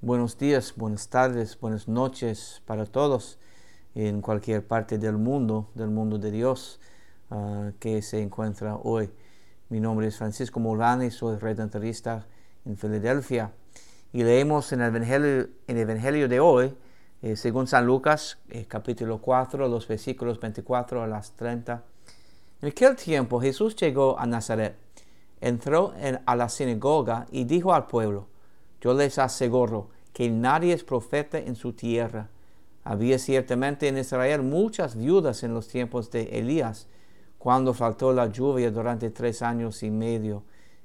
Buenos días, buenas tardes, buenas noches para todos en cualquier parte del mundo, del mundo de Dios uh, que se encuentra hoy. Mi nombre es Francisco Molani, soy redentorista en Filadelfia y leemos en el Evangelio, en el Evangelio de hoy, eh, según San Lucas, eh, capítulo 4, los versículos 24 a las 30. En aquel tiempo Jesús llegó a Nazaret, entró en, a la sinagoga y dijo al pueblo, yo les aseguro que nadie es profeta en su tierra. Había ciertamente en Israel muchas viudas en los tiempos de Elías, cuando faltó la lluvia durante tres años y medio,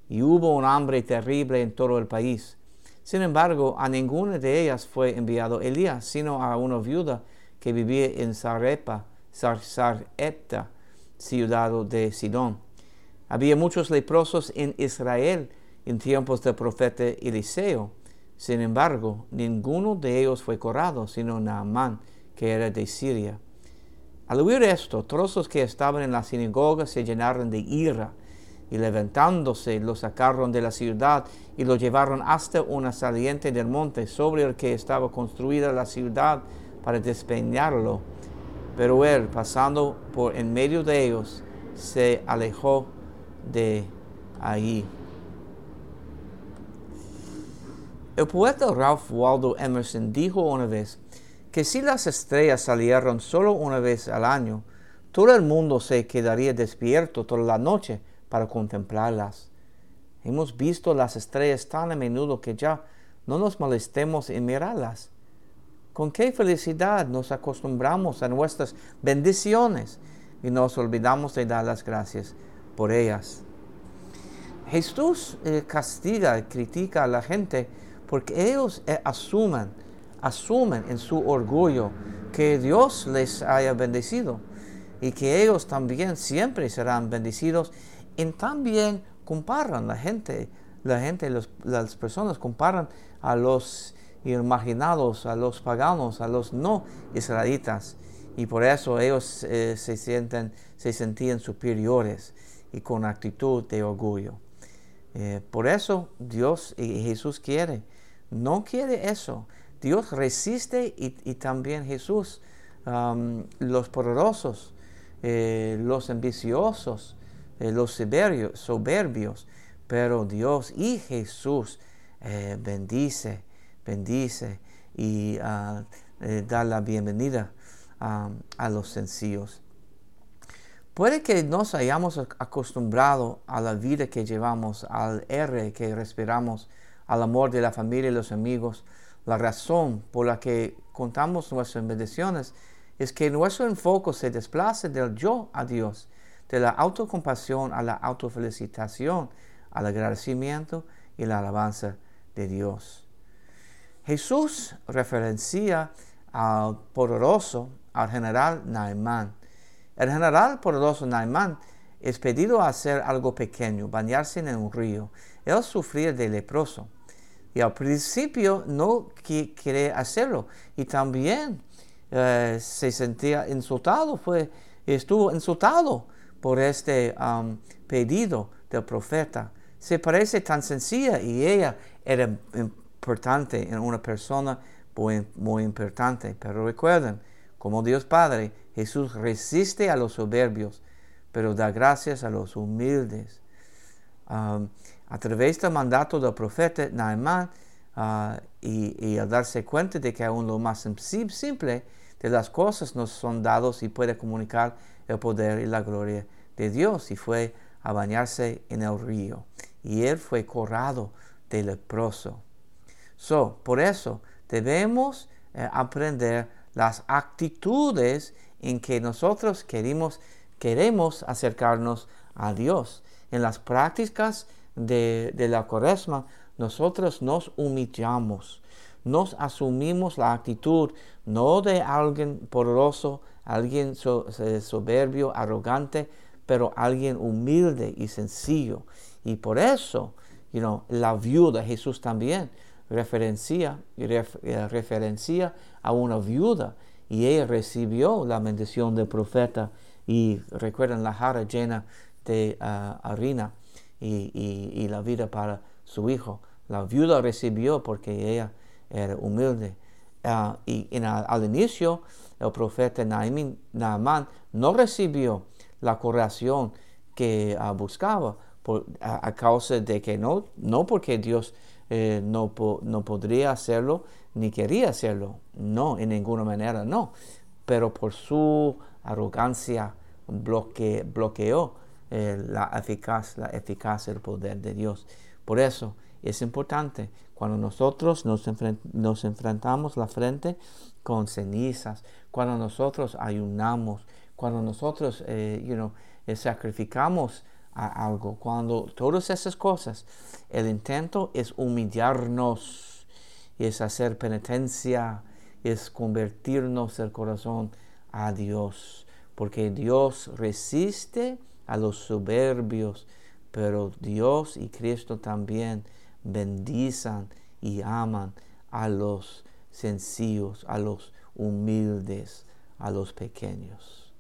y hubo un hambre terrible en todo el país. Sin embargo, a ninguna de ellas fue enviado Elías, sino a una viuda que vivía en Sarepa, Sarepta, ciudad de Sidón. Había muchos leprosos en Israel, en tiempos del profeta Eliseo. Sin embargo, ninguno de ellos fue curado, sino Naamán, que era de Siria. Al oír esto, todos los que estaban en la sinagoga se llenaron de ira y levantándose lo sacaron de la ciudad y lo llevaron hasta una saliente del monte sobre el que estaba construida la ciudad para despeñarlo. Pero él, pasando por en medio de ellos, se alejó de allí. El poeta Ralph Waldo Emerson dijo una vez que si las estrellas salieran solo una vez al año, todo el mundo se quedaría despierto toda la noche para contemplarlas. Hemos visto las estrellas tan a menudo que ya no nos molestemos en mirarlas. Con qué felicidad nos acostumbramos a nuestras bendiciones y nos olvidamos de dar las gracias por ellas. Jesús eh, castiga y critica a la gente porque ellos eh, asumen, asumen en su orgullo que Dios les haya bendecido y que ellos también siempre serán bendecidos y también comparan la gente, la gente, las personas comparan a los imaginados, a los paganos, a los no israelitas y por eso ellos eh, se sienten, se sentían superiores y con actitud de orgullo. Eh, por eso Dios y Jesús quiere no quiere eso. Dios resiste y, también Jesús, um, los poderosos, eh, los ambiciosos, eh, los soberbios, pero Dios y Jesús bendice, bendice y uh, da la bienvenida um, a los sencillos. Puede que nos hayamos acostumbrado a la vida que llevamos, al R que respiramos, al amor de la familia y los amigos. La razón por la que contamos nuestras bendiciones es que nuestro enfoque se desplace del yo a Dios, de la autocompasión a la autofelicitación, al agradecimiento y la alabanza de Dios. Jesús referencia al poderoso, al general Naimán. El general poderoso Naimán es pedido a hacer algo pequeño, bañarse en un río. Él sufría de leproso. Y al principio no quería hacerlo. Y también eh, se sentía insultado, fue, estuvo insultado por este pedido del profeta. Se parece tan sencilla y ella era importante en una persona muy, muy importante. Pero recuerden, como Dios Padre, Jesús resiste a los soberbios pero da gracias a los humildes. Um, a través del mandato del profeta Naamán uh, y, al darse cuenta de que aún lo más simple de las cosas nos son dados y puede comunicar el poder y la gloria de Dios y fue a bañarse en el río y él fue corrado de leproso. So, por eso debemos eh, aprender las actitudes en que nosotros queremos queremos acercarnos a Dios. En las prácticas de, la cuaresma, nosotros nos humillamos, nos asumimos la actitud no de alguien poderoso, alguien soberbio, arrogante, pero alguien humilde y sencillo. Y por eso, you la viuda, Jesús también referencia, referencia a una viuda y ella recibió la bendición del profeta y recuerdan la jarra llena de ah, harina y, la vida para su hijo. La viuda recibió porque ella era humilde. Ah, y al inicio, el profeta Naaman no recibió la curación que ah, buscaba a, causa de que no, no porque Dios eh, no, no podría hacerlo ni quería hacerlo, no, en ninguna manera, no, pero por su arrogancia bloque, bloqueó eh, la, eficaz, eficacia del poder de Dios. Por eso es importante cuando nosotros nos, nos enfrentamos la frente con cenizas, cuando nosotros ayunamos, cuando nosotros eh, eh, sacrificamos a algo, cuando todas esas cosas, el intento es humillarnos, es hacer penitencia, es convertirnos el corazón a Dios, porque Dios resiste a los soberbios, pero Dios y Cristo también bendizan y aman a los sencillos, a los humildes, a los pequeños.